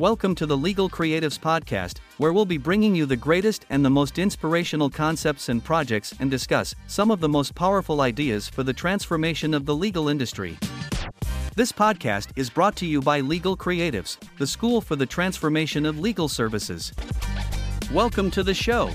Welcome to the Legal Creatives Podcast, where we'll be bringing you the greatest and the most inspirational concepts and projects and discuss some of the most powerful ideas for the transformation of the legal industry. This podcast is brought to you by Legal Creatives, the school for the transformation of legal services. Welcome to the show.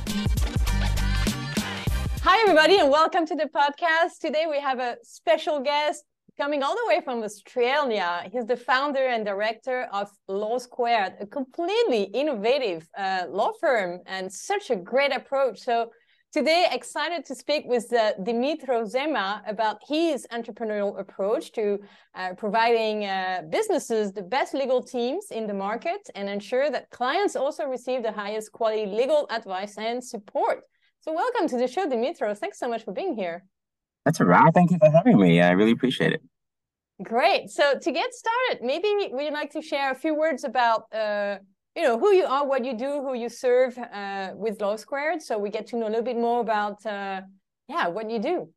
Hi, everybody, and welcome to the podcast. Today we have a special guest, coming all the way from Australia. He's the founder and director of Law Squared, a completely innovative uh, law firm and such a great approach. So today, excited to speak with uh, Demetrio Zema about his entrepreneurial approach to uh, providing uh, businesses the best legal teams in the market and ensure that clients also receive the highest quality legal advice and support. So welcome to the show, Demetrio. Thanks so much for being here. That's a wrap. Thank you for having me. I really appreciate it. Great. So to get started, maybe would you like to share a few words about uh, you know who you are, what you do, who you serve uh, with Law Squared, so we get to know a little bit more about uh, yeah what you do.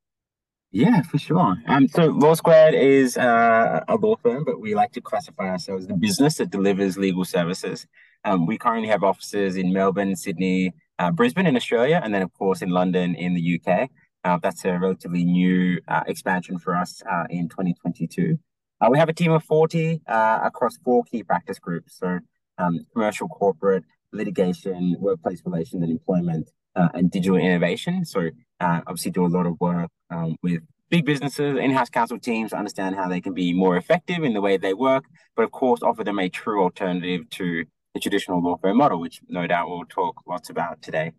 Yeah, for sure. Um, so Law Squared is uh, a law firm, but we like to classify ourselves as the business that delivers legal services. Um, we currently have offices in Melbourne, Sydney, uh, Brisbane in Australia, and then of course in London in the UK. Uh, that's a relatively new uh, expansion for us uh, in 2022. Uh, we have a team of 40 uh, across four key practice groups. So um, commercial, corporate, litigation, workplace relations and employment, uh, and digital innovation. So obviously do a lot of work um, with big businesses, in-house counsel teams, understand how they can be more effective in the way they work, but of course offer them a true alternative to the traditional law firm model, which no doubt we'll talk lots about today.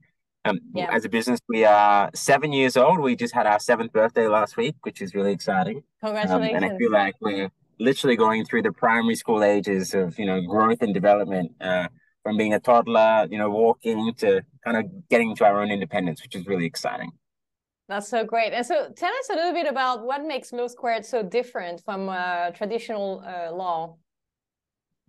Um, yeah. As a business, we are seven years old. We just had our seventh birthday last week, which is really exciting. Congratulations! Um, and I feel like we're literally going through the primary school ages of you know growth and development, uh, from being a toddler, you know, walking to kind of getting to our own independence, which is really exciting. That's so great. And so, tell us a little bit about what makes Law Squared so different from uh, traditional uh, law.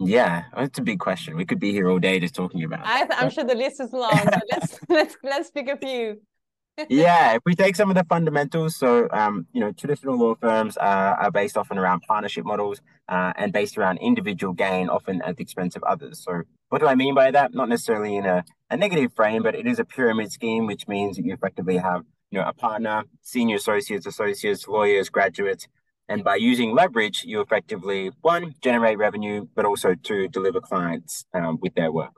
Yeah, it's a big question. We could be here all day just talking about. I, am sure the list is long, but let's let's let's pick a few. yeah, if we take some of the fundamentals, so um, you know, traditional law firms are, are based often around partnership models uh, and based around individual gain, often at the expense of others. So, what do I mean by that? Not necessarily in a, a negative frame, but it is a pyramid scheme, which means that you effectively have you know a partner, senior associates, associates, lawyers, graduates, and by using leverage, you effectively, one, generate revenue, but also to deliver clients um, with their work.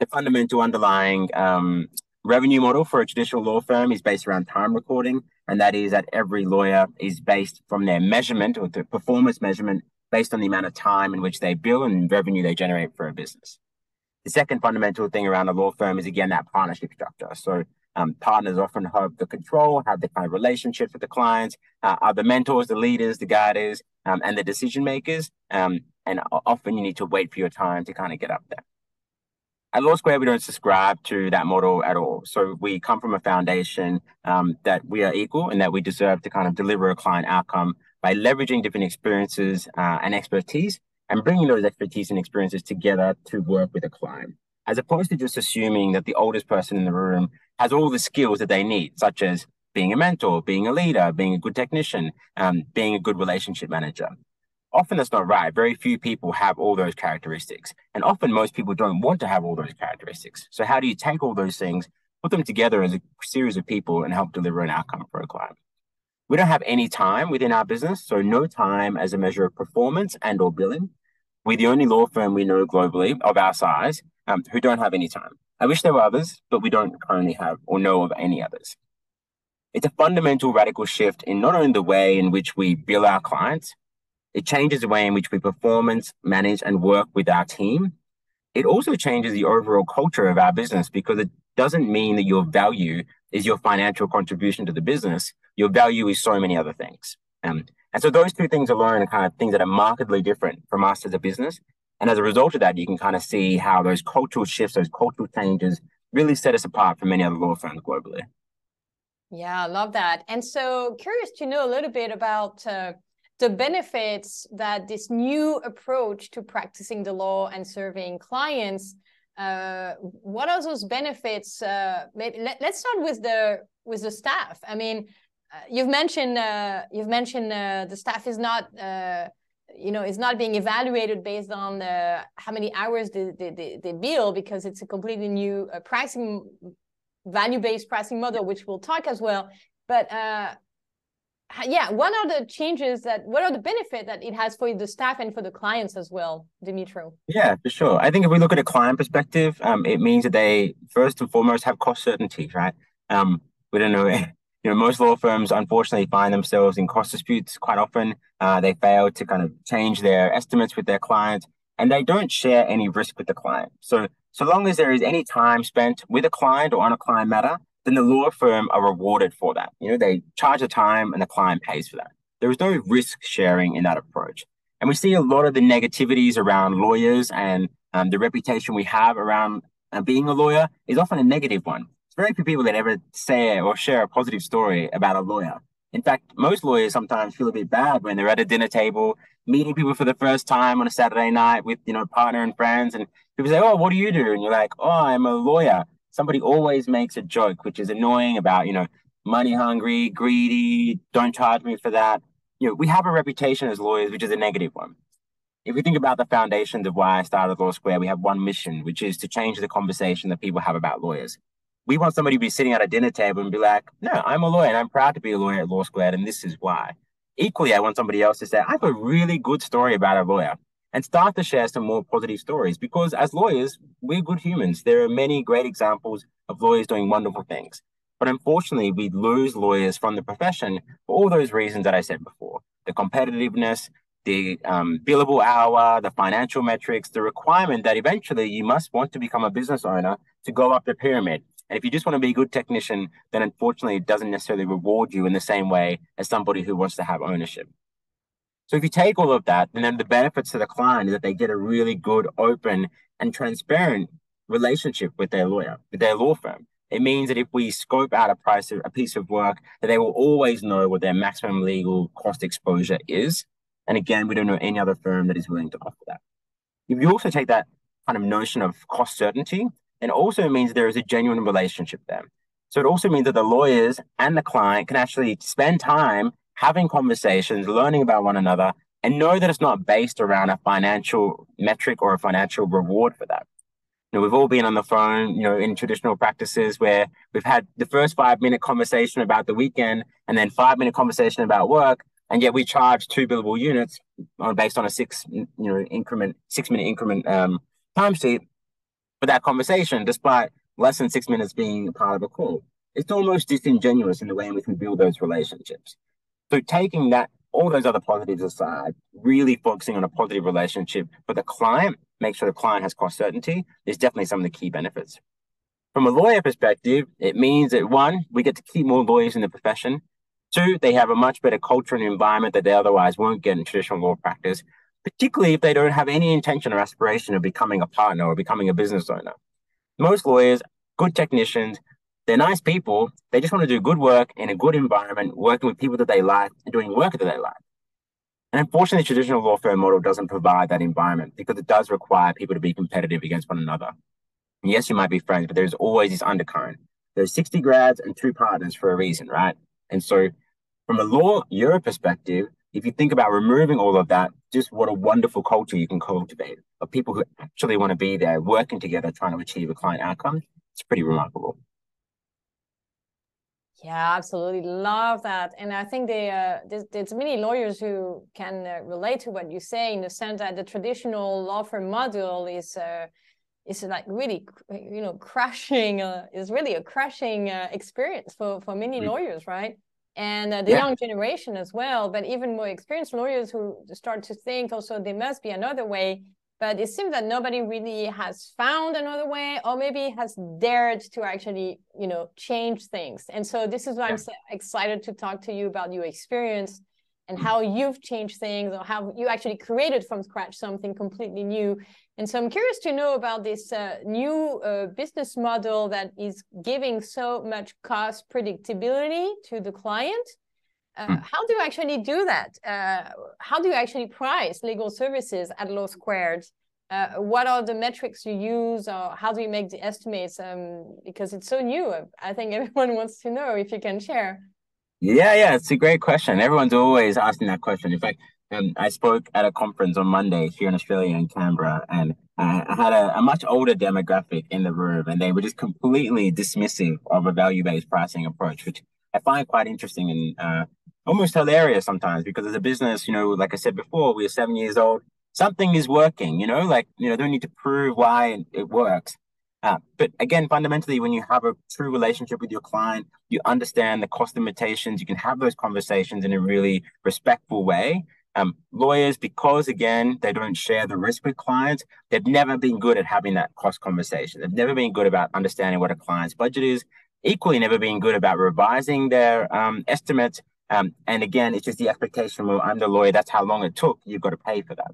The fundamental underlying um, revenue model for a traditional law firm is based around time recording. And that is that every lawyer is based from their measurement or the performance measurement based on the amount of time in which they bill and revenue they generate for a business. The second fundamental thing around a law firm is again that partnership structure. So um, partners often have the control, have the kind of relationships with the clients, uh, are the mentors, the leaders, the guiders, um, and the decision makers. Um, and often you need to wait for your time to kind of get up there. At Law Square, we don't subscribe to that model at all. So we come from a foundation um, that we are equal and that we deserve to kind of deliver a client outcome by leveraging different experiences uh, and expertise and bringing those expertise and experiences together to work with a client as opposed to just assuming that the oldest person in the room has all the skills that they need, such as being a mentor, being a leader, being a good technician, um, being a good relationship manager. Often that's not right. Very few people have all those characteristics. And often most people don't want to have all those characteristics. So, how do you take all those things, put them together as a series of people, and help deliver an outcome for a client? We don't have any time within our business, so no time as a measure of performance and or billing. We're the only law firm we know globally of our size um, who don't have any time. I wish there were others, but we don't currently have or know of any others. It's a fundamental radical shift in not only the way in which we bill our clients, it changes the way in which we performance, manage, and work with our team. It also changes the overall culture of our business because it doesn't mean that your value is your financial contribution to the business. Your value is so many other things. Um, and so those two things alone are kind of things that are markedly different from us as a business and as a result of that, you can kind of see how those cultural shifts, those cultural changes really set us apart from many other law firms globally. Yeah, I love that. And so curious to know a little bit about uh, the benefits that this new approach to practicing the law and serving clients uh, what are those benefits uh, maybe let, us start with the with the staff i mean uh, you've mentioned uh, you've mentioned uh, the staff is not you know is not being evaluated based on how many hours they, they, they, they bill because it's a completely new uh, pricing value-based pricing model which we'll talk as well. But uh, yeah what are the changes that what are the benefit that it has for the staff and for the clients as well demetrio. Yeah for sure. I think if we look at a client perspective um, it means that they first and foremost have cost certainty right? Um, we don't know you know, most law firms unfortunately find themselves in cost disputes quite often. Uh, they fail to kind of change their estimates with their client, and they don't share any risk with the client. So, so long as there is any time spent with a client or on a client matter, then the law firm are rewarded for that. You know, they charge the time, and the client pays for that. There is no risk sharing in that approach, and we see a lot of the negativities around lawyers and um, the reputation we have around uh, being a lawyer is often a negative one very few people that ever say or share a positive story about a lawyer. In fact, most lawyers sometimes feel a bit bad when they're at a dinner table, meeting people for the first time on a Saturday night with, you know, partner and friends. And people say, Oh, what do you do? And you're like, Oh, I'm a lawyer. Somebody always makes a joke, which is annoying about, you know, money hungry, greedy, don't charge me for that. You know, we have a reputation as lawyers, which is a negative one. If we think about the foundations of why I started Law Square, we have one mission, which is to change the conversation that people have about lawyers we want somebody to be sitting at a dinner table and be like, no, I'm a lawyer and I'm proud to be a lawyer at Law Squared, and this is why. Equally, I want somebody else to say, I have a really good story about a lawyer and start to share some more positive stories because as lawyers, we're good humans. There are many great examples of lawyers doing wonderful things. But unfortunately, we lose lawyers from the profession for all those reasons that I said before the competitiveness, the um, billable hour, the financial metrics, the requirement that eventually you must want to become a business owner to go up the pyramid and if you just want to be a good technician, then unfortunately it doesn't necessarily reward you in the same way as somebody who wants to have ownership. So if you take all of that, and then the benefits to the client is that they get a really good, open, and transparent relationship with their lawyer, with their law firm. It means that if we scope out a price of a piece of work, that they will always know what their maximum legal cost exposure is. And again, we don't know any other firm that is willing to offer that. If you also take that kind of notion of cost certainty and also means there is a genuine relationship there. So it also means that the lawyers and the client can actually spend time having conversations, learning about one another, and know that it's not based around a financial metric or a financial reward for that. You know, we've all been on the phone, you know, in traditional practices where we've had the first five minute conversation about the weekend and then five minute conversation about work, and yet we charge two billable units on based on a six, you know, increment, six minute increment um, timesheet for that conversation, despite less than six minutes being part of a call. It's almost disingenuous in the way in which we build those relationships. So taking that, all those other positives aside, really focusing on a positive relationship for the client, make sure the client has cost certainty, is definitely some of the key benefits. From a lawyer perspective, it means that one, we get to keep more lawyers in the profession. Two, they have a much better culture and environment that they otherwise won't get in traditional law practice particularly if they don't have any intention or aspiration of becoming a partner or becoming a business owner. Most lawyers, good technicians, they're nice people. They just want to do good work in a good environment, working with people that they like and doing work that they like. And unfortunately, the traditional law firm model doesn't provide that environment because it does require people to be competitive against one another. And yes, you might be friends, but there's always this undercurrent. There's 60 grads and two partners for a reason, right? And so, from a law Euro perspective, if you think about removing all of that, just what a wonderful culture you can cultivate of people who actually want to be there working together trying to achieve a client outcome. It's pretty remarkable. Yeah, absolutely love that, and I think they, uh, there's, there's many lawyers who can uh, relate to what you say in the sense that the traditional law firm model is uh, is like really, you know, crashing. Uh, is really a crashing uh, experience for for many mm. lawyers, right? And uh, the yeah. young generation as well, but even more experienced lawyers who start to think also there must be another way. But it seems that nobody really has found another way, or maybe has dared to actually, you know, change things. And so this is why yeah. I'm so excited to talk to you about your experience and how you've changed things, or how you actually created from scratch something completely new and so I'm curious to know about this uh, new uh, business model that is giving so much cost predictability to the client. Uh, mm. How do you actually do that? Uh, how do you actually price legal services at Law Squared? Uh, what are the metrics you use, or how do you make the estimates? Um, because it's so new, I think everyone wants to know if you can share. Yeah, yeah, it's a great question. Everyone's always asking that question. In fact, um, I spoke at a conference on Monday here in Australia in Canberra, and I had a, a, much older demographic in the room, and they were just completely dismissive of a value-based pricing approach, which I find quite interesting and uh, almost hilarious sometimes. Because as a business, you know, like I said before, we are seven years old. Something is working, you know, like you know, don't need to prove why it works. Uh, but again, fundamentally, when you have a true relationship with your client, you understand the cost limitations. You can have those conversations in a really respectful way um, lawyers, because again, they don't share the risk with clients, they've never been good at having that cost conversation. They've never been good about understanding what a client's budget is, equally, never been good about revising their um, estimates. Um, and again, it's just the expectation well, I'm the lawyer, that's how long it took, you've got to pay for that.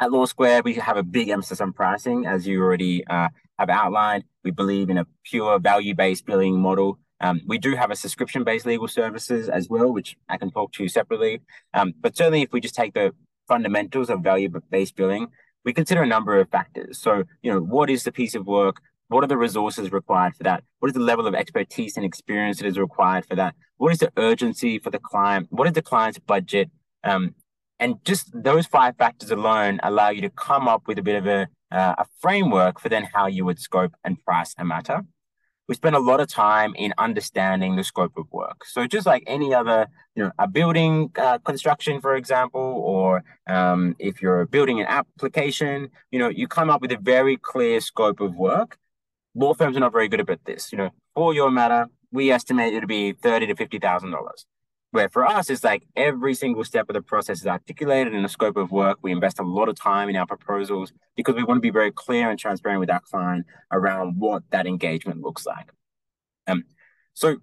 At Law Square, we have a big emphasis on pricing, as you already uh, have outlined. We believe in a pure value based billing model um, we do have a subscription-based legal services as well, which I can talk to you separately. Um, but certainly, if we just take the fundamentals of value-based billing, we consider a number of factors. So, you know, what is the piece of work? What are the resources required for that? What is the level of expertise and experience that is required for that? What is the urgency for the client? What is the client's budget? Um, and just those five factors alone allow you to come up with a bit of a, uh, a framework for then how you would scope and price a matter we spend a lot of time in understanding the scope of work. So just like any other, you know, a building uh, construction, for example, or um, if you're building an application, you know, you come up with a very clear scope of work. Law firms are not very good about this. You know, for your matter, we estimate it to be thirty to fifty thousand dollars. Where for us, it's like every single step of the process is articulated in the scope of work. We invest a lot of time in our proposals because we want to be very clear and transparent with our client around what that engagement looks like. Um, so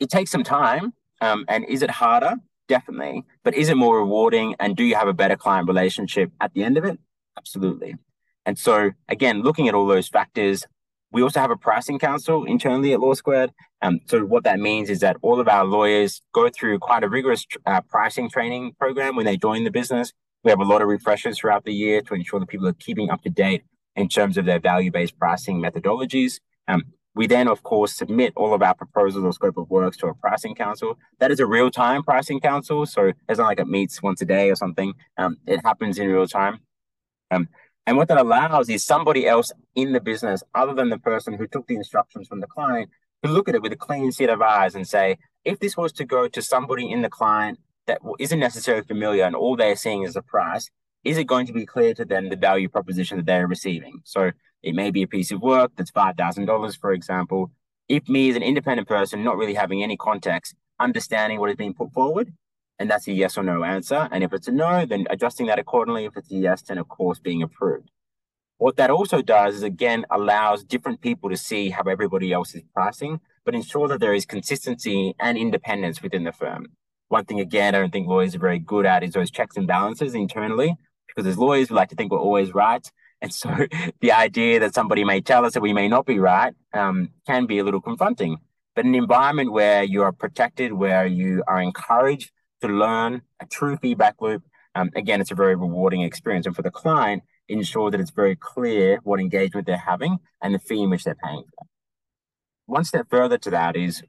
it takes some time. Um, and is it harder? Definitely. But is it more rewarding? And do you have a better client relationship at the end of it? Absolutely. And so, again, looking at all those factors, we also have a pricing council internally at Law Squared. Um, so what that means is that all of our lawyers go through quite a rigorous uh, pricing training program when they join the business. We have a lot of refreshers throughout the year to ensure that people are keeping up to date in terms of their value-based pricing methodologies. Um, we then, of course, submit all of our proposals or scope of works to a pricing council. That is a real-time pricing council, so it's not like it meets once a day or something. Um, it happens in real time. Um, and what that allows is somebody else in the business, other than the person who took the instructions from the client, to look at it with a clean set of eyes and say, if this was to go to somebody in the client that isn't necessarily familiar and all they're seeing is the price, is it going to be clear to them the value proposition that they're receiving? So it may be a piece of work that's $5,000, for example. If me as an independent person, not really having any context, understanding what is being put forward, and that's a yes or no answer. And if it's a no, then adjusting that accordingly. If it's a yes, then of course being approved. What that also does is again allows different people to see how everybody else is pricing, but ensure that there is consistency and independence within the firm. One thing again, I don't think lawyers are very good at is those checks and balances internally, because as lawyers, we like to think we're always right. And so the idea that somebody may tell us that we may not be right um, can be a little confronting. But an environment where you are protected, where you are encouraged to learn a true feedback loop. Um, again, it's a very rewarding experience. And for the client, ensure that it's very clear what engagement they're having and the fee in which they're paying for. One step further to that is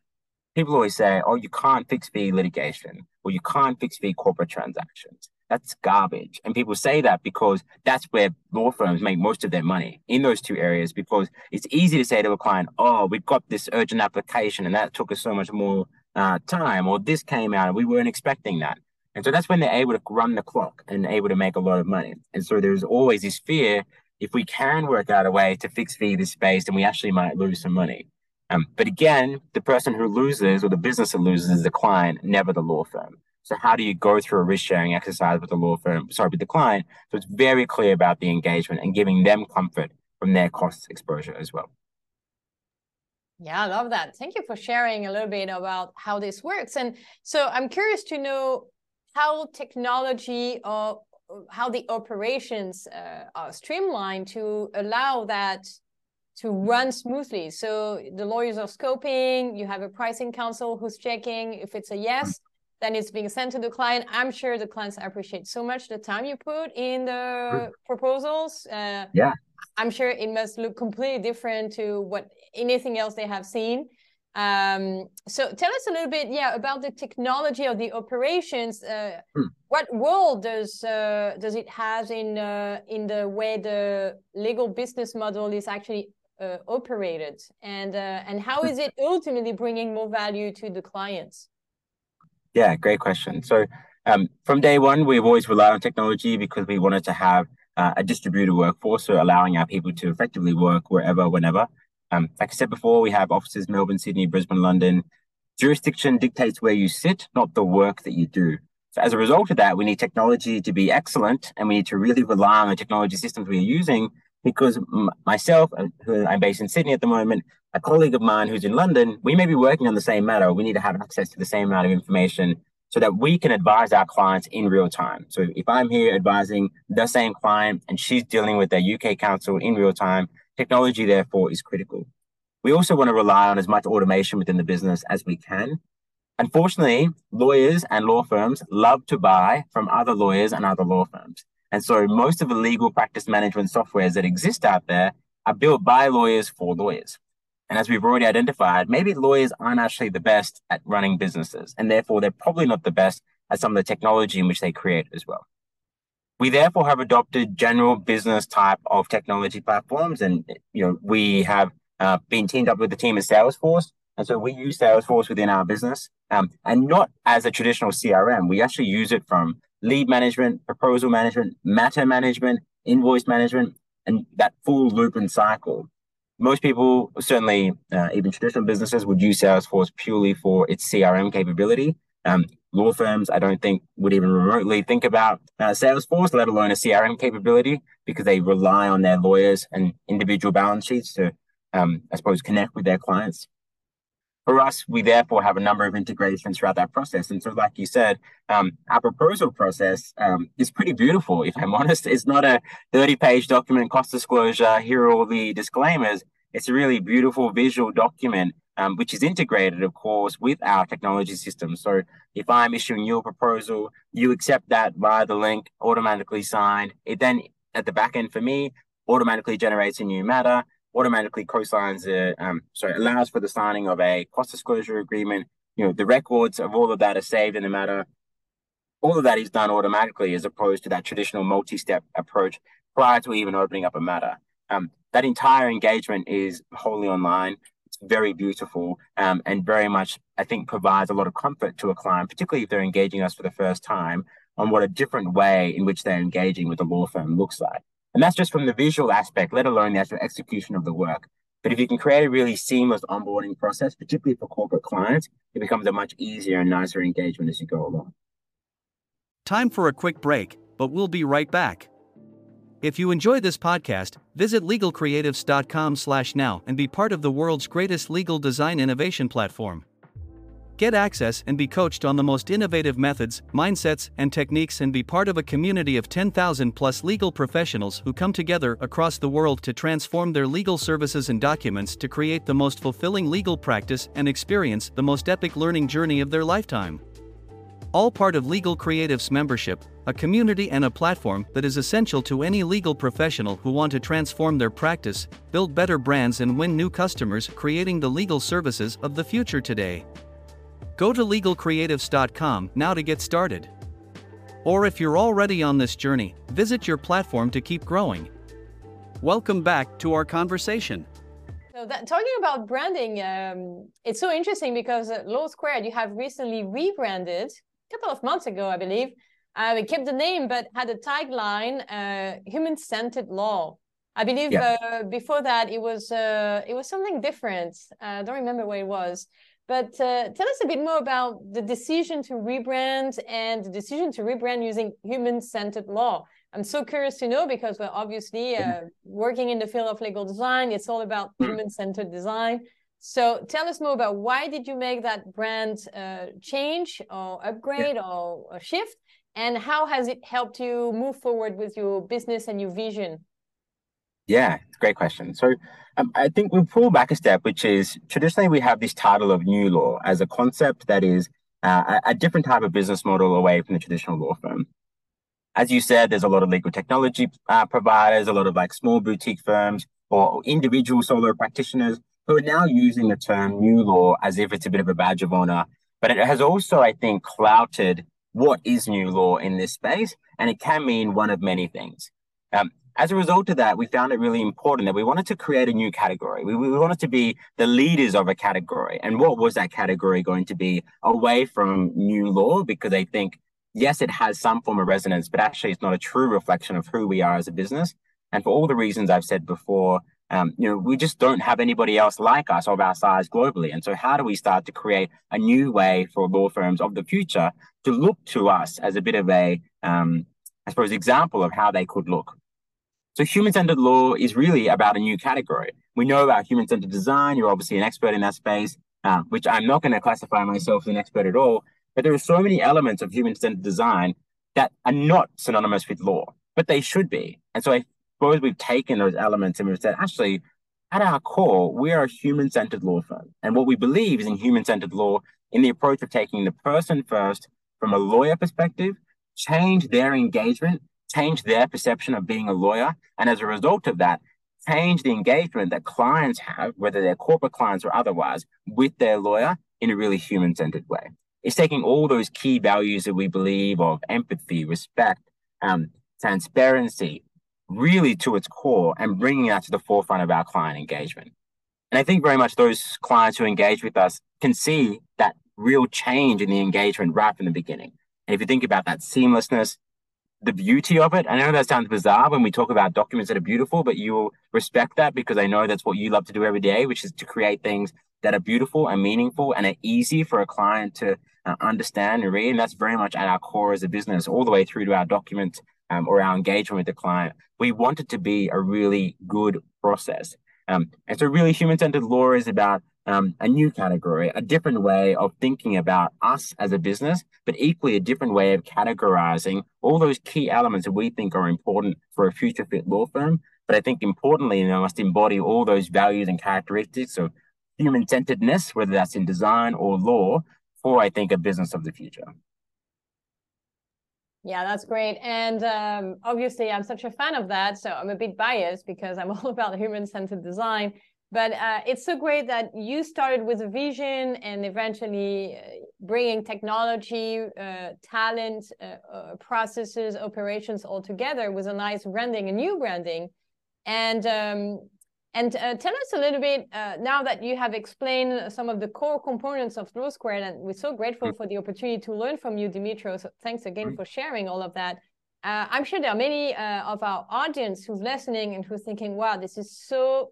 people always say, oh, you can't fix fee litigation or you can't fix fee corporate transactions. That's garbage. And people say that because that's where law firms make most of their money in those two areas because it's easy to say to a client, oh, we've got this urgent application and that took us so much more uh, time or this came out and we weren't expecting that. And so that's when they're able to run the clock and able to make a lot of money. And so there's always this fear if we can work out a way to fix fee this space, then we actually might lose some money. Um, but again, the person who loses or the business that loses is the client, never the law firm. So how do you go through a risk sharing exercise with the law firm, sorry, with the client? So it's very clear about the engagement and giving them comfort from their cost exposure as well. Yeah, I love that. Thank you for sharing a little bit about how this works. And so I'm curious to know how technology or how the operations uh, are streamlined to allow that to run smoothly. So the lawyers are scoping, you have a pricing council who's checking. If it's a yes, then it's being sent to the client. I'm sure the clients appreciate so much the time you put in the proposals. Uh, yeah. I'm sure it must look completely different to what anything else they have seen. Um, so tell us a little bit, yeah, about the technology of the operations. Uh, hmm. What role does uh, does it have in uh, in the way the legal business model is actually uh, operated, and uh, and how is it ultimately bringing more value to the clients? Yeah, great question. So um, from day one, we've always relied on technology because we wanted to have uh, a distributed workforce, so allowing our people to effectively work wherever, whenever. Um, like I said before, we have offices Melbourne, Sydney, Brisbane, London. Jurisdiction dictates where you sit, not the work that you do. So as a result of that, we need technology to be excellent, and we need to really rely on the technology systems we're using. Because myself, uh, who I'm based in Sydney at the moment, a colleague of mine who's in London, we may be working on the same matter. We need to have access to the same amount of information so that we can advise our clients in real time. So if I'm here advising the same client and she's dealing with their UK counsel in real time, Technology, therefore, is critical. We also want to rely on as much automation within the business as we can. Unfortunately, lawyers and law firms love to buy from other lawyers and other law firms. And so most of the legal practice management softwares that exist out there are built by lawyers for lawyers. And as we've already identified, maybe lawyers aren't actually the best at running businesses, and therefore they're probably not the best at some of the technology in which they create as well. We therefore have adopted general business type of technology platforms, and you know we have uh, been teamed up with the team at Salesforce, and so we use Salesforce within our business, um, and not as a traditional CRM. We actually use it from lead management, proposal management, matter management, invoice management, and that full loop and cycle. Most people, certainly uh, even traditional businesses, would use Salesforce purely for its CRM capability. Um, law firms, I don't think would even remotely think about uh, Salesforce, let alone a CRM capability, because they rely on their lawyers and individual balance sheets to, um, I suppose, connect with their clients. For us, we therefore have a number of integrations throughout that process. And so, like you said, um, our proposal process um, is pretty beautiful, if I'm honest. It's not a 30 page document, cost disclosure, here are all the disclaimers. It's a really beautiful visual document um, which is integrated, of course, with our technology system. So if I'm issuing you a proposal, you accept that via the link, automatically signed. It then, at the back end for me, automatically generates a new matter, automatically co-signs a, um, sorry, allows for the signing of a cost disclosure agreement. You know, the records of all of that are saved in the matter. All of that is done automatically as opposed to that traditional multi-step approach prior to even opening up a matter. Um, that entire engagement is wholly online It's very beautiful um, and very much, I think, provides a lot of comfort to a client, particularly if they're engaging us for the first time, on what a different way in which they're engaging with a law firm looks like. And that's just from the visual aspect, let alone the actual execution of the work. But if you can create a really seamless onboarding process, particularly for corporate clients, it becomes a much easier and nicer engagement as you go along. Time for a quick break, but we'll be right back. If you enjoy this podcast, visit legalcreatives.com/now and be part of the world's greatest legal design innovation platform. Get access and be coached on the most innovative methods, mindsets, and techniques and be part of a community of 10,000 plus legal professionals who come together across the world to transform their legal services and documents to create the most fulfilling legal practice and experience the most epic learning journey of their lifetime. All part of Legal Creatives membership, a community and a platform that is essential to any legal professional who want to transform their practice, build better brands, and win new customers, creating the legal services of the future today. Go to legalcreatives.com now to get started. Or if you're already on this journey, visit your platform to keep growing. Welcome back to our conversation. So that, talking about branding, um, it's so interesting because uh, Law Squared, you have recently rebranded a couple of months ago, I believe, uh, we kept the name, but had a tagline: uh, "Human-centered law." I believe yeah. uh, before that it was uh, it was something different. Uh, I don't remember what it was. But uh, tell us a bit more about the decision to rebrand and the decision to rebrand using human-centered law. I'm so curious to know because we're obviously working in the field of legal design. It's all about mm. human-centered design. So tell us more about why did you make that brand change or upgrade yeah. or, or shift, and how has it helped you move forward with your business and your vision? Yeah great question. So um, i think we'll pull back a step which is traditionally we have this title of new law as a concept that is uh, a, a different type of business model away from the traditional law firm. As you said there's a lot of legal technology uh, providers a lot of like small boutique firms or individual solo practitioners who are now using the term new law as if it's a bit of a badge of honor. But it has also, I think, clouted what is new law in this space, and it can mean one of many things. Um, as a result of that, we found it really important that we wanted to create a new category. We, we wanted to be the leaders of a category. And what was that category going to be away from new law? Because I think, yes, it has some form of resonance, but actually it's not a true reflection of who we are as a business. And for all the reasons I've said before, um, you know, we just don't have anybody else like us of our size globally. And so, how do we start to create a new way for law firms of the future to look to us as a bit of a, um, I suppose, example of how they could look? So human-centered law is really about a new category. We know about human-centered design. You're obviously an expert in that space, uh, which I'm not going to classify myself as an expert at all. But there are so many elements of human-centered design that are not synonymous with law, but they should be. And so I suppose we've taken those elements and we've said, actually, at our core, we are a human-centered law firm. And what we believe is in human-centered law in the approach of taking the person first from a lawyer perspective, change their engagement change their perception of being a lawyer. And as a result of that, change the engagement that clients have, whether they're corporate clients or otherwise, with their lawyer in a really human centered way. It's taking all those key values that we believe of empathy, respect, um, transparency, really to its core and bringing that to the forefront of our client engagement. And I think very much those clients who engage with us can see that real change in the engagement right from the beginning. And if you think about that seamlessness, the beauty of it. I know that sounds bizarre when we talk about documents that are beautiful, but you will respect that because I know that's what you love to do every day, which is to create things that are beautiful and meaningful and are easy for a client to uh, understand and read. And that's very much at our core as a business, all the way through to our documents um, or our engagement with the client. We want it to be a really good process. Um, and so, really, human centered law is about um, a new category, a different way of thinking about us as a business, but equally a different way of categorizing all those key elements that we think are important for a future fit law firm. But I think importantly, you know, must embody all those values and characteristics of human centeredness, whether that's in design or law, for I think a business of the future. Yeah, that's great. And um, obviously, I'm such a fan of that. So I'm a bit biased because I'm all about human centered design. But uh, it's so great that you started with a vision and eventually uh, bringing technology, uh, talent, uh, uh, processes, operations all together with a nice branding, a new branding. And um, and uh, tell us a little bit now that you have explained some of the core components of Law Squared, and we're so grateful mm. for the opportunity to learn from you, Demetrio. So thanks again mm. for sharing all of that. I'm sure there are many of our audience who's listening and who's thinking, "Wow, this is so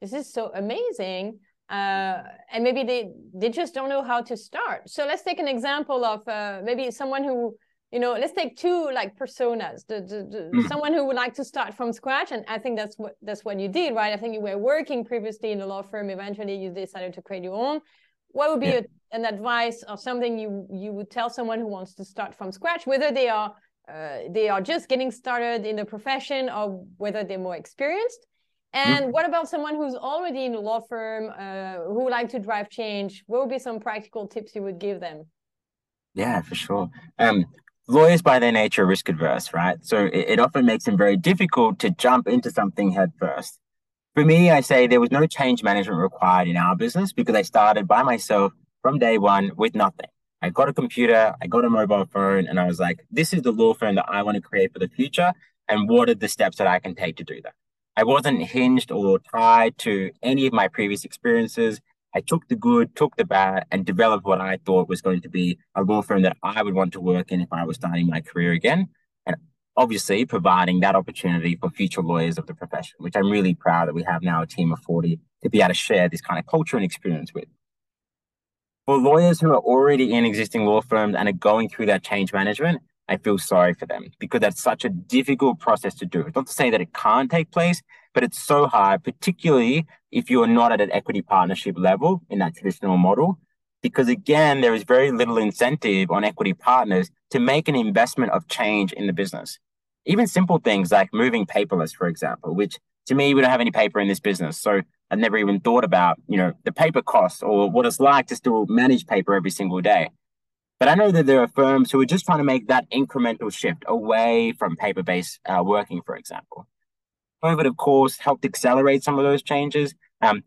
this is so amazing uh, and maybe they they just don't know how to start so let's take an example of uh, maybe someone who you know let's take two like personas the, the, the mm. someone who would like to start from scratch and i think that's what that's what you did right i think you were working previously in a law firm eventually you decided to create your own what would be yeah. a, an advice or something you you would tell someone who wants to start from scratch whether they are uh, they are just getting started in the profession or whether they're more experienced and mm. what about someone who's already in a law firm uh, who would like to drive change? What would be some practical tips you would give them? Yeah, for sure. Um, lawyers by their nature are risk adverse, right? So it, it often makes them very difficult to jump into something head first. For me, I say there was no change management required in our business because I started by myself from day one with nothing. I got a computer, I got a mobile phone, and I was like, this is the law firm that I want to create for the future. And what are the steps that I can take to do that? I wasn't hinged or tied to any of my previous experiences. I took the good, took the bad, and developed what I thought was going to be a law firm that I would want to work in if I was starting my career again. And obviously, providing that opportunity for future lawyers of the profession, which I'm really proud that we have now a team of 40 to be able to share this kind of culture and experience with. For lawyers who are already in existing law firms and are going through that change management, I feel sorry for them because that's such a difficult process to do. It's not to say that it can't take place, but it's so hard, particularly if you are not at an equity partnership level in that traditional model. Because again, there is very little incentive on equity partners to make an investment of change in the business. Even simple things like moving paperless, for example, which to me, we don't have any paper in this business. So I never even thought about, you know, the paper costs or what it's like to still manage paper every single day. But I know that there are firms who are just trying to make that incremental shift away from paper based uh, working, for example. COVID, of course, helped accelerate some of those changes. Um,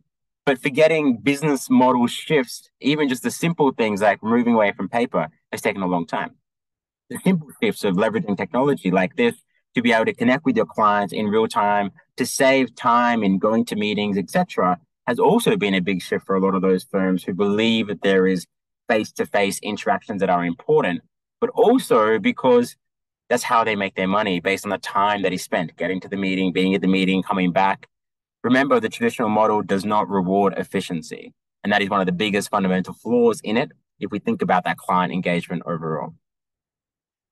But forgetting business model shifts, even just the simple things like moving away from paper, has taken a long time. The simple shifts of leveraging technology like this to be able to connect with your clients in real time, to save time in going to meetings, etc., has also been a big shift for a lot of those firms who believe that there is face-to-face interactions that are important, but also because that's how they make their money based on the time that is spent getting to the meeting, being at the meeting, coming back. Remember, the traditional model does not reward efficiency. And that is one of the biggest fundamental flaws in it if we think about that client engagement overall.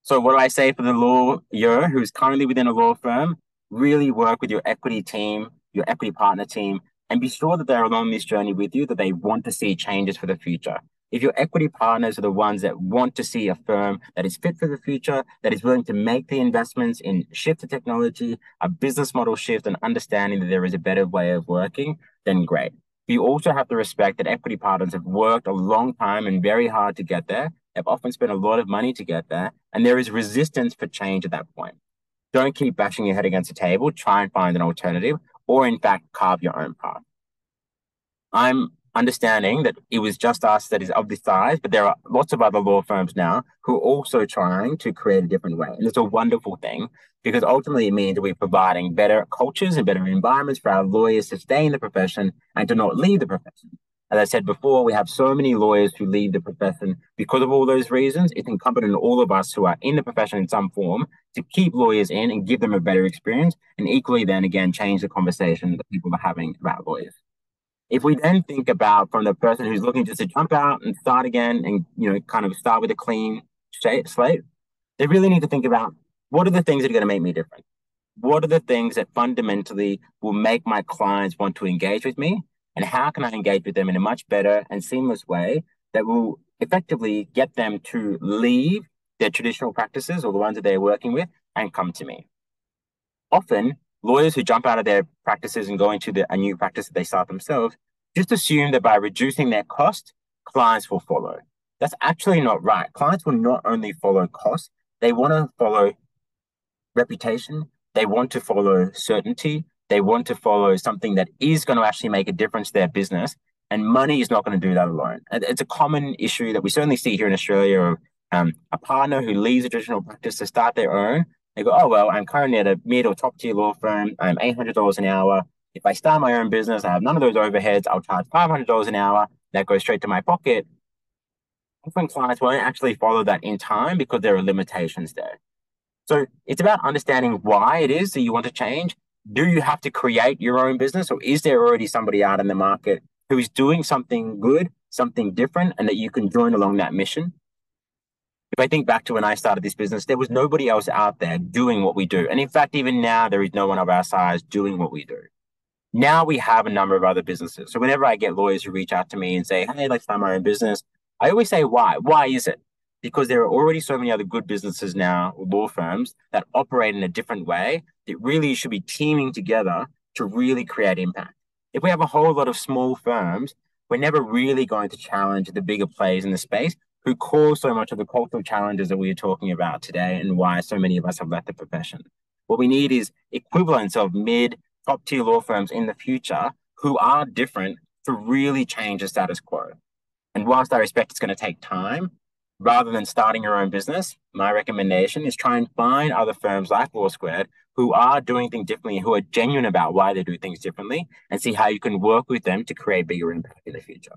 So, what do I say for the lawyer who's currently within a law firm? Really work with your equity team, your equity partner team, and be sure that they're along this journey with you, that they want to see changes for the future. If your equity partners are the ones that want to see a firm that is fit for the future, that is willing to make the investments in shift to technology, a business model shift, and understanding that there is a better way of working, then great. But You also have to respect that equity partners have worked a long time and very hard to get there. They've often spent a lot of money to get there, and there is resistance for change at that point. Don't keep bashing your head against the table. Try and find an alternative, or in fact, carve your own path. I'm understanding that it was just us that is of this size, but there are lots of other law firms now who are also trying to create a different way. And it's a wonderful thing because ultimately it means we're providing better cultures and better environments for our lawyers to stay in the profession and to not leave the profession. As I said before, we have so many lawyers who leave the profession because of all those reasons. It's incumbent on all of us who are in the profession in some form to keep lawyers in and give them a better experience, and equally then again change the conversation that people are having about lawyers. If we then think about from the person who's looking just to jump out and start again and you know kind of start with a clean slate, they really need to think about what are the things that are going to make me different? What are the things that fundamentally will make my clients want to engage with me? And how can I engage with them in a much better and seamless way that will effectively get them to leave their traditional practices or the ones that they're working with and come to me? Often, lawyers who jump out of their practices and go into the, a new practice that they start themselves just assume that by reducing their cost, clients will follow. That's actually not right. Clients will not only follow cost, they want to follow reputation, they want to follow certainty, they want to follow something that is going to actually make a difference to their business. And money is not going to do that alone. It's a common issue that we certainly see here in Australia of um, a partner who leaves a traditional practice to start their own they go, oh, well, I'm currently at a mid or top tier law firm. I'm $800 an hour. If I start my own business, I have none of those overheads. I'll charge $500 an hour. That goes straight to my pocket. Often clients won't actually follow that in time because there are limitations there. So it's about understanding why it is that you want to change. Do you have to create your own business or is there already somebody out in the market who is doing something good, something different, and that you can join along that mission? If I think back to when I started this business, there was nobody else out there doing what we do. And in fact, even now, there is no one of our size doing what we do. Now we have a number of other businesses. So whenever I get lawyers who reach out to me and say, Hey, let's start my own business, I always say, Why? Why is it? Because there are already so many other good businesses now, law firms that operate in a different way that really should be teaming together to really create impact. If we have a whole lot of small firms, we're never really going to challenge the bigger players in the space who cause so much of the cultural challenges that we are talking about today and why so many of us have left the profession. What we need is equivalents of mid top tier law firms in the future who are different to really change the status quo. And whilst I respect it's going to take time, rather than starting your own business, my recommendation is try and find other firms like Law Squared who are doing things differently, who are genuine about why they do things differently, and see how you can work with them to create bigger impact in the future.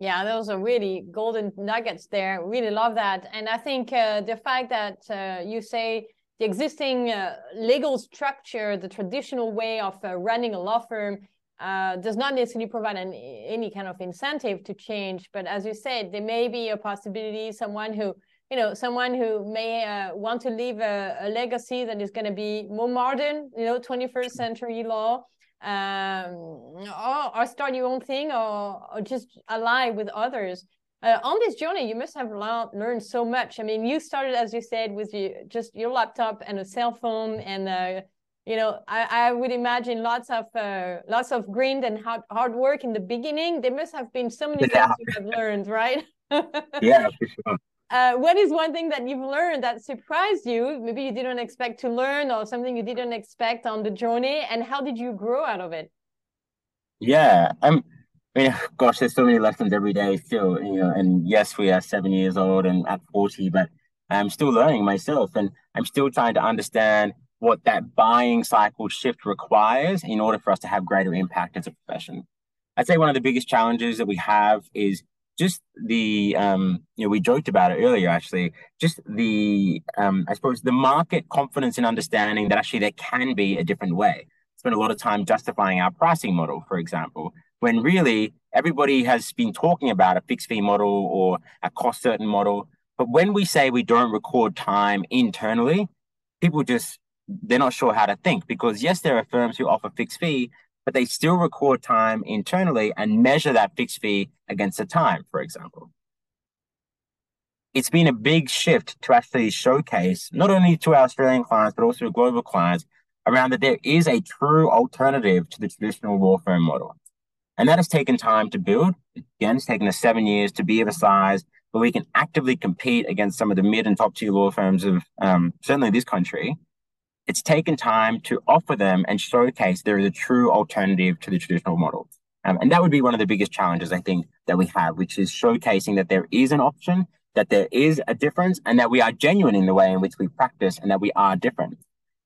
Yeah, those are really golden nuggets there. Really love that. And I think uh, the fact that uh, you say the existing uh, legal structure, the traditional way of uh, running a law firm, uh, does not necessarily provide an, any kind of incentive to change. But as you said, there may be a possibility someone who, you know, someone who may uh, want to leave a, a legacy that is going to be more modern, you know, 21st century law um, or, or start your own thing or, or just ally with others. Uh, on this journey, you must have learned so much. I mean, you started, as you said, with you, just your laptop and a cell phone, and uh, you know, I, I would imagine lots of uh, lots of grind and hard, hard work in the beginning. There must have been so many yeah. things you have learned, right? yeah, for sure. Uh, what is one thing that you've learned that surprised you? Maybe you didn't expect to learn, or something you didn't expect on the journey, and how did you grow out of it? Yeah, I'm. I mean, gosh, there's so many lessons every day still, you know. And yes, we are seven years old and at 40, but I'm still learning myself, and I'm still trying to understand what that buying cycle shift requires in order for us to have greater impact as a profession. I'd say one of the biggest challenges that we have is just the um, you know we joked about it earlier actually. Just the um, i suppose the market confidence and understanding that actually there can be a different way. Spend a lot of time justifying our pricing model for example when really everybody has been talking about a fixed fee model or a cost certain model. But when we say we don't record time internally people just they're not sure how to think because yes there are firms who offer fixed fee but they still record time internally and measure that fixed fee against the time, for example. It's been a big shift to actually showcase not only to our Australian clients, but also global clients around that there is a true alternative to the traditional law firm model. And that has taken time to build. Again, it's taken us seven years to be of a size where we can actively compete against some of the mid and top tier law firms of um, certainly this country it's taken time to offer them and showcase there is a true alternative to the traditional model. Um, and that would be one of the biggest challenges I think that we have, which is showcasing that there is an option, that there is a difference, and that we are genuine in the way in which we practice and that we are different.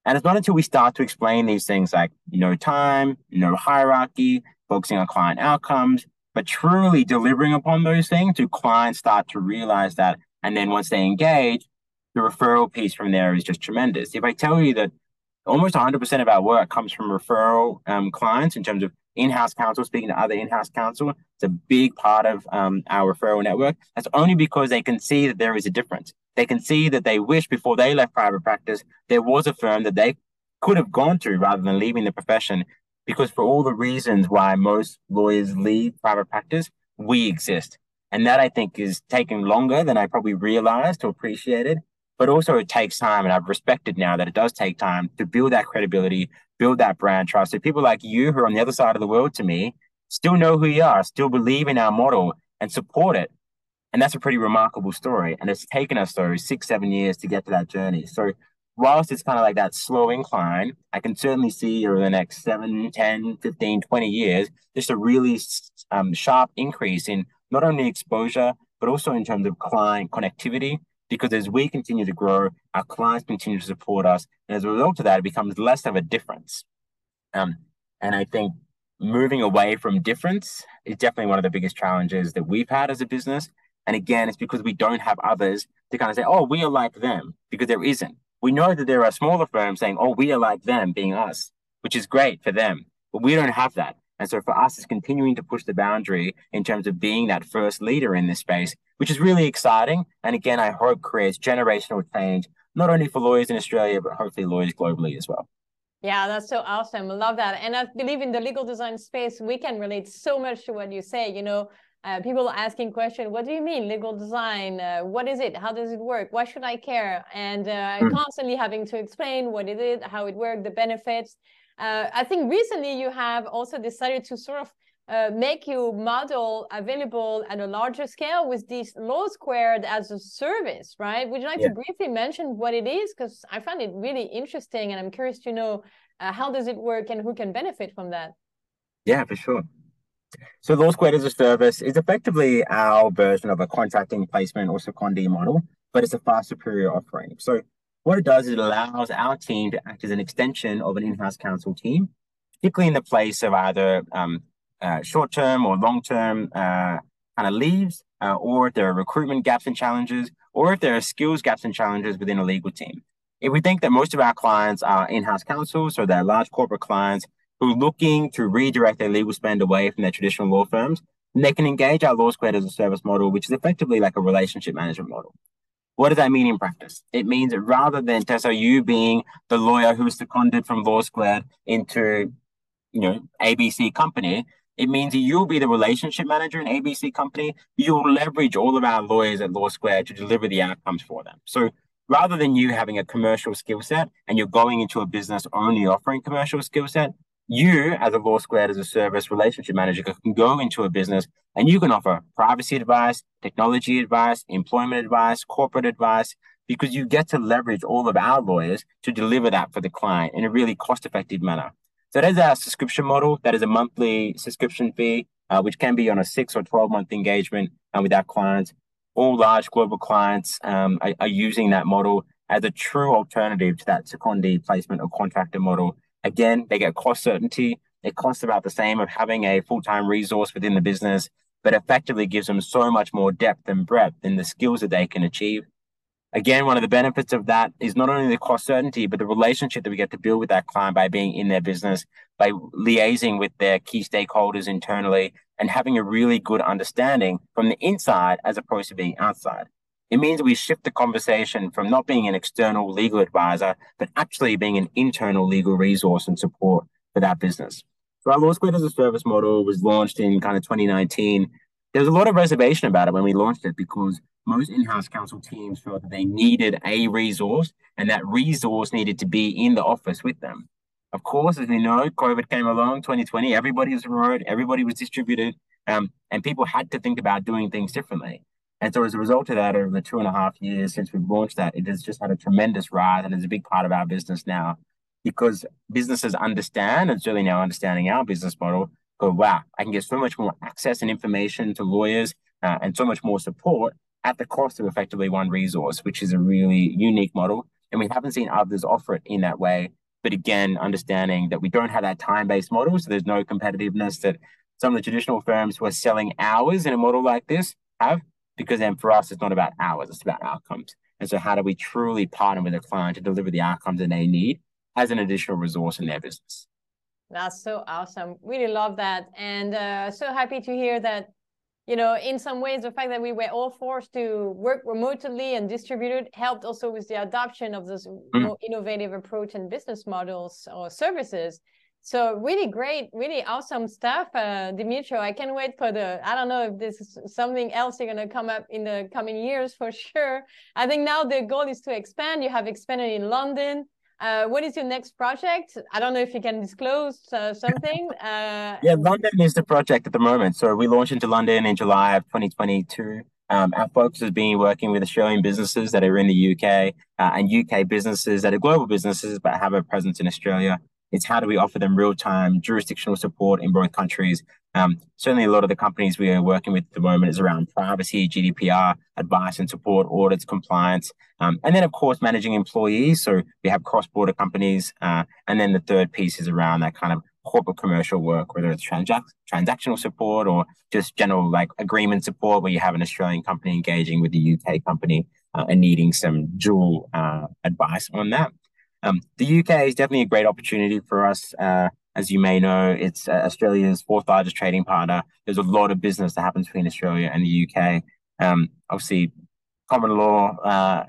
And it's not until we start to explain these things like no time, no hierarchy, focusing on client outcomes, but truly delivering upon those things, do clients start to realize that. And then once they engage, the referral piece from there is just tremendous. If I tell you that almost 100% of our work comes from referral um, clients in terms of in-house counsel, speaking to other in-house counsel, it's a big part of um, our referral network. That's only because they can see that there is a difference. They can see that they wish before they left private practice, there was a firm that they could have gone to rather than leaving the profession. Because for all the reasons why most lawyers leave private practice, we exist. And that I think is taking longer than I probably realized or appreciated but also it takes time. And I've respected now that it does take time to build that credibility, build that brand trust. So people like you who are on the other side of the world to me still know who you are, still believe in our model and support it. And that's a pretty remarkable story. And it's taken us though six, seven years to get to that journey. So whilst it's kind of like that slow incline, I can certainly see over the next seven, 10, 15, 20 years, just a really um, sharp increase in not only exposure, but also in terms of client connectivity because as we continue to grow, our clients continue to support us. And as a result of that, it becomes less of a difference. Um, and I think moving away from difference is definitely one of the biggest challenges that we've had as a business. And again, it's because we don't have others to kind of say, oh, we are like them, because there isn't. We know that there are smaller firms saying, oh, we are like them, being us, which is great for them. But we don't have that. And so for us, it's continuing to push the boundary in terms of being that first leader in this space, which is really exciting. And again, I hope creates generational change, not only for lawyers in Australia, but hopefully lawyers globally as well. Yeah, that's so awesome. I love that. And I believe in the legal design space, we can relate so much to what you say. You know, uh, people asking question, what do you mean legal design? Uh, what is it? How does it work? Why should I care? And uh, mm. constantly having to explain what it is, how it works, the benefits. Uh, I think recently you have also decided to sort of uh, make your model available at a larger scale with this Law Squared as a service, right? Would you like yeah. to briefly mention what it is? Because I find it really interesting and I'm curious to know uh, how does it work and who can benefit from that? Yeah, for sure. So Law Squared as a service is effectively our version of a contracting placement or secondee model, but it's a far superior offering. So what it does is it allows our team to act as an extension of an in-house counsel team, particularly in the place of either um, uh, short-term or long-term uh, kind of leaves, uh, or if there are recruitment gaps and challenges, or if there are skills gaps and challenges within a legal team. If we think that most of our clients are in-house counsel, so they're large corporate clients who are looking to redirect their legal spend away from their traditional law firms, they can engage our Law Squared as a service model, which is effectively like a relationship management model. What does that mean in practice? It means rather than Tessa, you being the lawyer who's seconded from Law Squared into, you know, ABC company, it means you'll be the relationship manager in ABC company. You'll leverage all of our lawyers at Law Squared to deliver the outcomes for them. So rather than you having a commercial skill set and you're going into a business only offering commercial skill set, you as a Law Squared as a service relationship manager can go into a business and you can offer privacy advice technology advice employment advice corporate advice because you get to leverage all of our lawyers to deliver that for the client in a really cost effective manner So that is our subscription model. That is a monthly subscription fee, uh, which can be on a six or 12 month engagement uh, with our clients. All large global clients um, are, are, using that model as a true alternative to that secondee placement or contractor model. Again, they get cost certainty. It costs about the same of having a full time resource within the business, but effectively gives them so much more depth and breadth in the skills that they can achieve. Again, one of the benefits of that is not only the cost certainty, but the relationship that we get to build with that client by being in their business, by liaising with their key stakeholders internally, and having a really good understanding from the inside as opposed to being outside. It means we shift the conversation from not being an external legal advisor, but actually being an internal legal resource and support for that business. So our Law Squared as a Service model was launched in kind of 2019. There was a lot of reservation about it when we launched it because most in-house counsel teams felt that they needed a resource and that resource needed to be in the office with them. Of course, as we know, COVID came along, 2020, everybody was remote, everybody was distributed, um, and people had to think about doing things differently. And so as a result of that, over the two and a half years since we've launched that, it has just had a tremendous rise and is a big part of our business now because businesses understand, and certainly now understanding our business model, go, wow, I can get so much more access and information to lawyers uh, and so much more support at the cost of effectively one resource, which is a really unique model. And we haven't seen others offer it in that way. But again, understanding that we don't have that time based model, so there's no competitiveness that some of the traditional firms who are selling hours in a model like this have, because then for us, it's not about hours, it's about outcomes. And so, how do we truly partner with a client to deliver the outcomes that they need as an additional resource in their business? That's so awesome. Really love that. And uh, so happy to hear that you know, in some ways, the fact that we were all forced to work remotely and distributed helped also with the adoption of this mm. more innovative approach and business models or services. So really great, really awesome stuff, uh, Demetrio. I can't wait for the. I don't know if this is something else you're gonna come up in the coming years for sure. I think now the goal is to expand. You have expanded in London. Uh, what is your next project? I don't know if you can disclose uh, something. Uh, yeah, London is the project at the moment. So we launched into London in July of 2022. Um, our focus has been working with Australian businesses that are in the UK uh, and UK businesses that are global businesses but have a presence in Australia. It's how do we offer them real time jurisdictional support in both countries um, certainly, a lot of the companies we are working with at the moment is around privacy, GDPR, advice and support, audits, compliance, um, and then of course managing employees. So we have cross-border companies, uh, and then the third piece is around that kind of corporate commercial work, whether it's transac- transactional support or just general like agreement support, where you have an Australian company engaging with a UK company uh, and needing some dual uh, advice on that. Um, the UK is definitely a great opportunity for us. Uh, as you may know, it's uh, Australia's fourth largest trading partner. There's a lot of business that happens between Australia and the UK. Um, obviously, common law uh,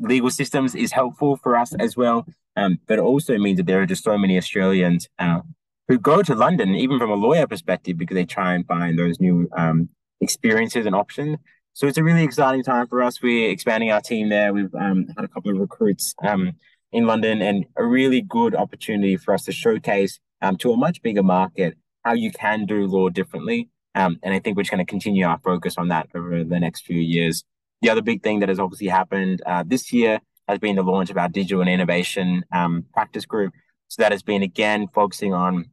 legal systems is helpful for us as well, um, but it also means that there are just so many Australians uh, who go to London, even from a lawyer perspective, because they try and find those new um, experiences and options. So it's a really exciting time for us. We're expanding our team there. We've um, had a couple of recruits um, in London and a really good opportunity for us to showcase um, to a much bigger market how you can do law differently. Um, and I think we're just going to continue our focus on that over the next few years. The other big thing that has obviously happened uh, this year has been the launch of our digital and innovation um, practice group. So that has been again focusing on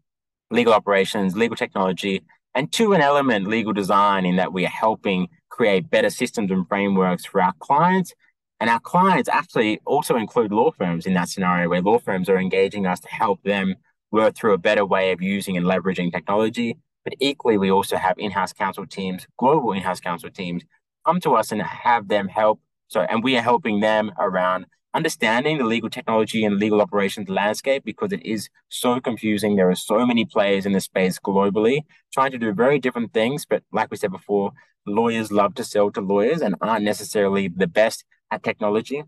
legal operations, legal technology, and to an element, legal design, in that we are helping create better systems and frameworks for our clients. And our clients actually also include law firms in that scenario where law firms are engaging us to help them work through a better way of using and leveraging technology. But equally, we also have in-house counsel teams, global in-house counsel teams, come to us and have them help. So, and we are helping them around understanding the legal technology and legal operations landscape because it is so confusing. There are so many players in the space globally trying to do very different things. But like we said before, lawyers love to sell to lawyers and aren't necessarily the best at technology.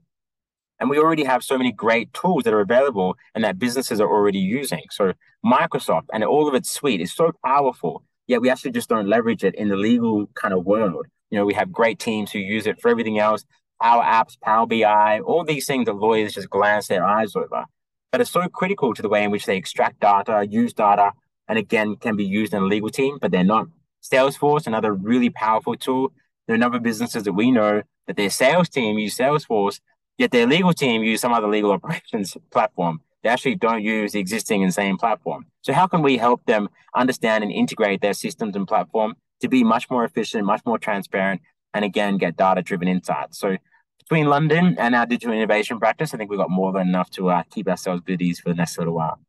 And we already have so many great tools that are available and that businesses are already using. So Microsoft and all of its suite is so powerful, yet we actually just don't leverage it in the legal kind of world. You know, we have great teams who use it for everything else, Power Apps, Power BI, all these things that lawyers just glance their eyes over. That are so critical to the way in which they extract data, use data, and again can be used in a legal team, but they're not. Salesforce, another really powerful tool. There are a number of businesses that we know that their sales team use Salesforce Yet their legal team use some other legal operations platform. they actually don't use the existing and same platform. So how can we help them understand and integrate their systems and platform to be much more efficient, much more transparent, and again, get data driven insights? So between London and our digital innovation practice, I think we've got more than enough to uh, keep ourselves busy for the next little while.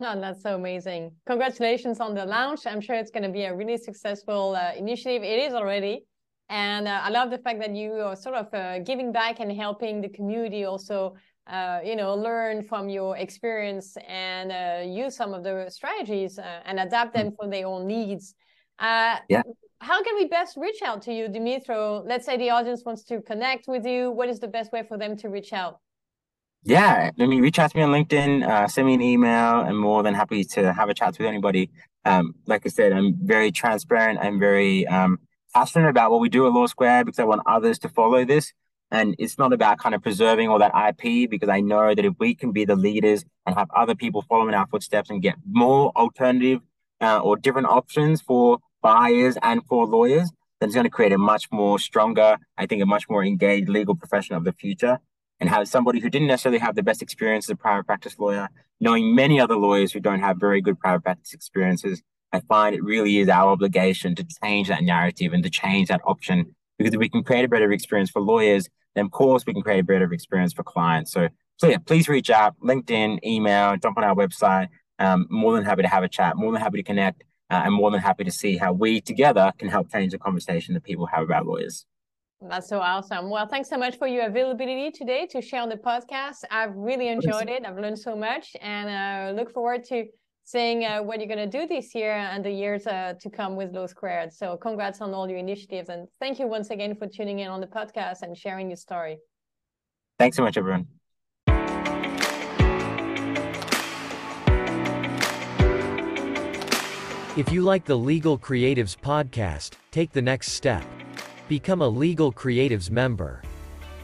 Oh, that's so amazing. Congratulations on the launch. I'm sure it's going to be a really successful uh, initiative. It is already. And uh, I love the fact that you are sort of uh, giving back and helping the community also, uh, you know, learn from your experience and uh, use some of the strategies uh, and adapt them for their own needs. yeah. How can we best reach out to you, Demetrio? Let's say the audience wants to connect with you. What is the best way for them to reach out? Yeah, I mean, reach out to me on LinkedIn, uh, send me an email. I'm more than happy to have a chat with anybody. Um, like I said, I'm very transparent. I'm very um, passionate about what we do at Law Square because I want others to follow this. And it's not about kind of preserving all that IP because I know that if we can be the leaders and have other people following our footsteps and get more alternative uh, or different options for buyers and for lawyers, then it's going to create a much more stronger, I think, a much more engaged legal profession of the future and have somebody who didn't necessarily have the best experience as a private practice lawyer, knowing many other lawyers who don't have very good private practice experiences, I find it really is our obligation to change that narrative and to change that option. Because if we can create a better experience for lawyers, then of course we can create a better experience for clients. So, so yeah, please reach out, LinkedIn, email, jump on our website. Um, more than happy to have a chat, more than happy to connect, uh, and more than happy to see how we together can help change the conversation that people have about lawyers. That's so awesome. Well, thanks so much for your availability today to share on the podcast. I've really enjoyed it. I've learned so much and uh, look forward to seeing uh, what you're going to do this year and the years uh, to come with Law Squared. So congrats on all your initiatives. And thank you once again for tuning in on the podcast and sharing your story. Thanks so much, everyone. If you like the Legal Creatives podcast, take the next step Become a Legal Creatives member.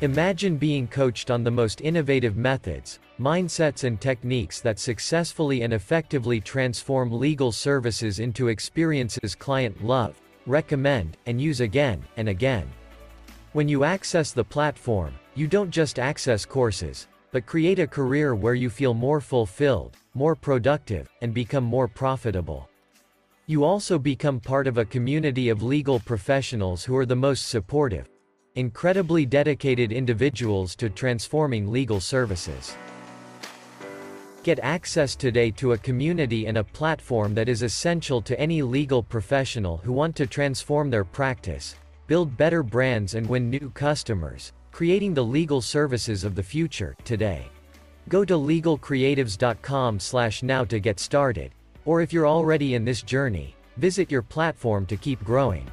Imagine being coached on the most innovative methods, mindsets and techniques that successfully and effectively transform legal services into experiences client love, recommend, and use again and again. When you access the platform, you don't just access courses, but create a career where you feel more fulfilled, more productive, and become more profitable. You also become part of a community of legal professionals who are the most supportive, incredibly dedicated individuals to transforming legal services. Get access today to a community and a platform that is essential to any legal professional who want to transform their practice, build better brands and win new customers, creating the legal services of the future, today. Go to legalcreatives.com slash now to get started. Or if you're already in this journey, visit your platform to keep growing.